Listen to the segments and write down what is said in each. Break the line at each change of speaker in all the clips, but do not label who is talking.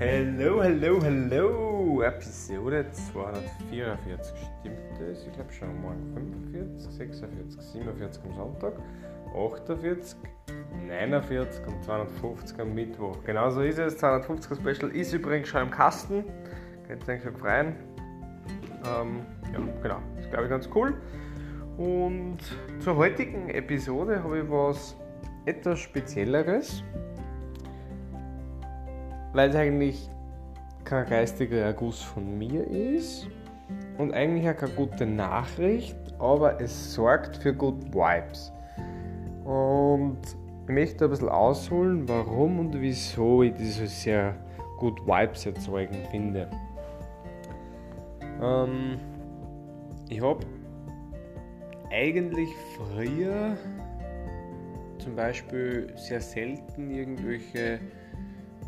Hallo, hallo, hallo! Episode 244, stimmt das? Ich glaube schon morgen 45, 46, 47 am Sonntag, 48, 49 und 250 am Mittwoch. Genau so ist es. 250er Special ist übrigens schon im Kasten. Könnt ihr euch schon freuen. Ähm, ja, genau. Das glaube ich ganz cool. Und zur heutigen Episode habe ich was etwas Spezielleres, weil es eigentlich kein geistiger Erguss von mir ist und eigentlich auch keine gute Nachricht, aber es sorgt für Good Vibes. Und ich möchte ein bisschen ausholen, warum und wieso ich diese sehr Good Vibes erzeugen finde. Ähm, ich habe eigentlich früher zum Beispiel sehr selten irgendwelche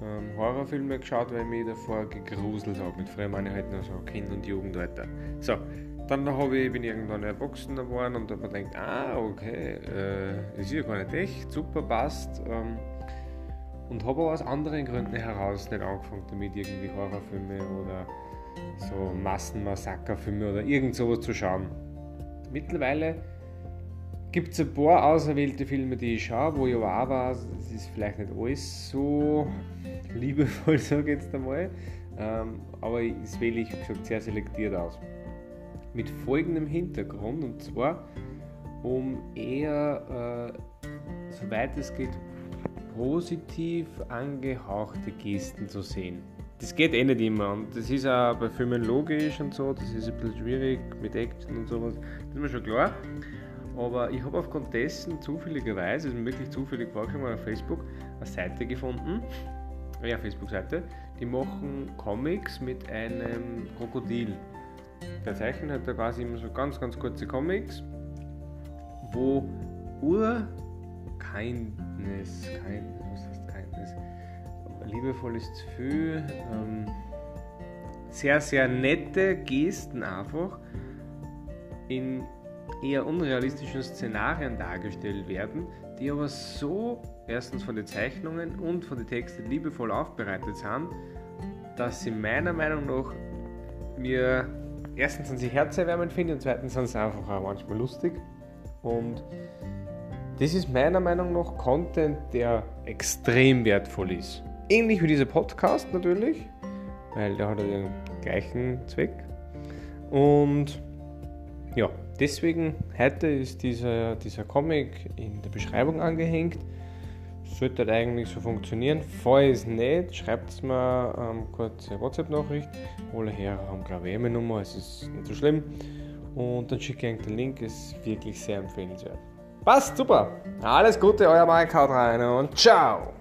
ähm, Horrorfilme geschaut, weil ich mich davor gegruselt habe. Mit früher meine ich halt noch so Kind- und Jugendalter. So, dann habe ich, bin ich irgendwann erwachsen geworden und habe gedacht, ah, okay, äh, ist ja gar nicht echt, super, passt. Ähm, und habe aber aus anderen Gründen heraus nicht angefangen damit, irgendwie Horrorfilme oder so Massenmassakerfilme oder irgend sowas zu schauen. Mittlerweile gibt es ein paar auserwählte Filme, die ich schaue, wo ich aber auch weiß, es ist vielleicht nicht alles so liebevoll, sage ich jetzt einmal. Ähm, aber das wähle ich, wie gesagt, sehr selektiert aus. Mit folgendem Hintergrund, und zwar, um eher, äh, soweit es geht, positiv angehauchte Gesten zu sehen. Das geht eh nicht immer und das ist auch bei Filmen logisch und so, das ist ein bisschen schwierig mit Action und sowas, das ist mir schon klar. Aber ich habe aufgrund dessen zufälligerweise, also wirklich zufällig vorgekommen auf Facebook, eine Seite gefunden, ja, Facebook-Seite, die machen Comics mit einem Krokodil. Der zeichnet halt da quasi immer so ganz, ganz kurze Comics, wo Ur Kindness, was heißt Kindness? Liebevoll ist ähm, sehr, sehr nette Gesten einfach in eher unrealistischen Szenarien dargestellt werden, die aber so erstens von den Zeichnungen und von den Texten liebevoll aufbereitet sind, dass sie meiner Meinung nach mir erstens an sie herzerwärmend finde und zweitens sind sie einfach auch manchmal lustig. Und das ist meiner Meinung nach Content, der extrem wertvoll ist. Ähnlich wie dieser Podcast natürlich, weil der hat ja den gleichen Zweck. Und ja, deswegen heute ist dieser, dieser Comic in der Beschreibung angehängt. Sollte eigentlich so funktionieren. Falls nicht, schreibt es mir ähm, kurze WhatsApp-Nachricht. Alle her haben glaube ich eh meine Nummer, es ist nicht so schlimm. Und dann schicke ich den Link, ist wirklich sehr empfehlenswert. Passt, super. Alles Gute, euer Mike, haut rein und ciao.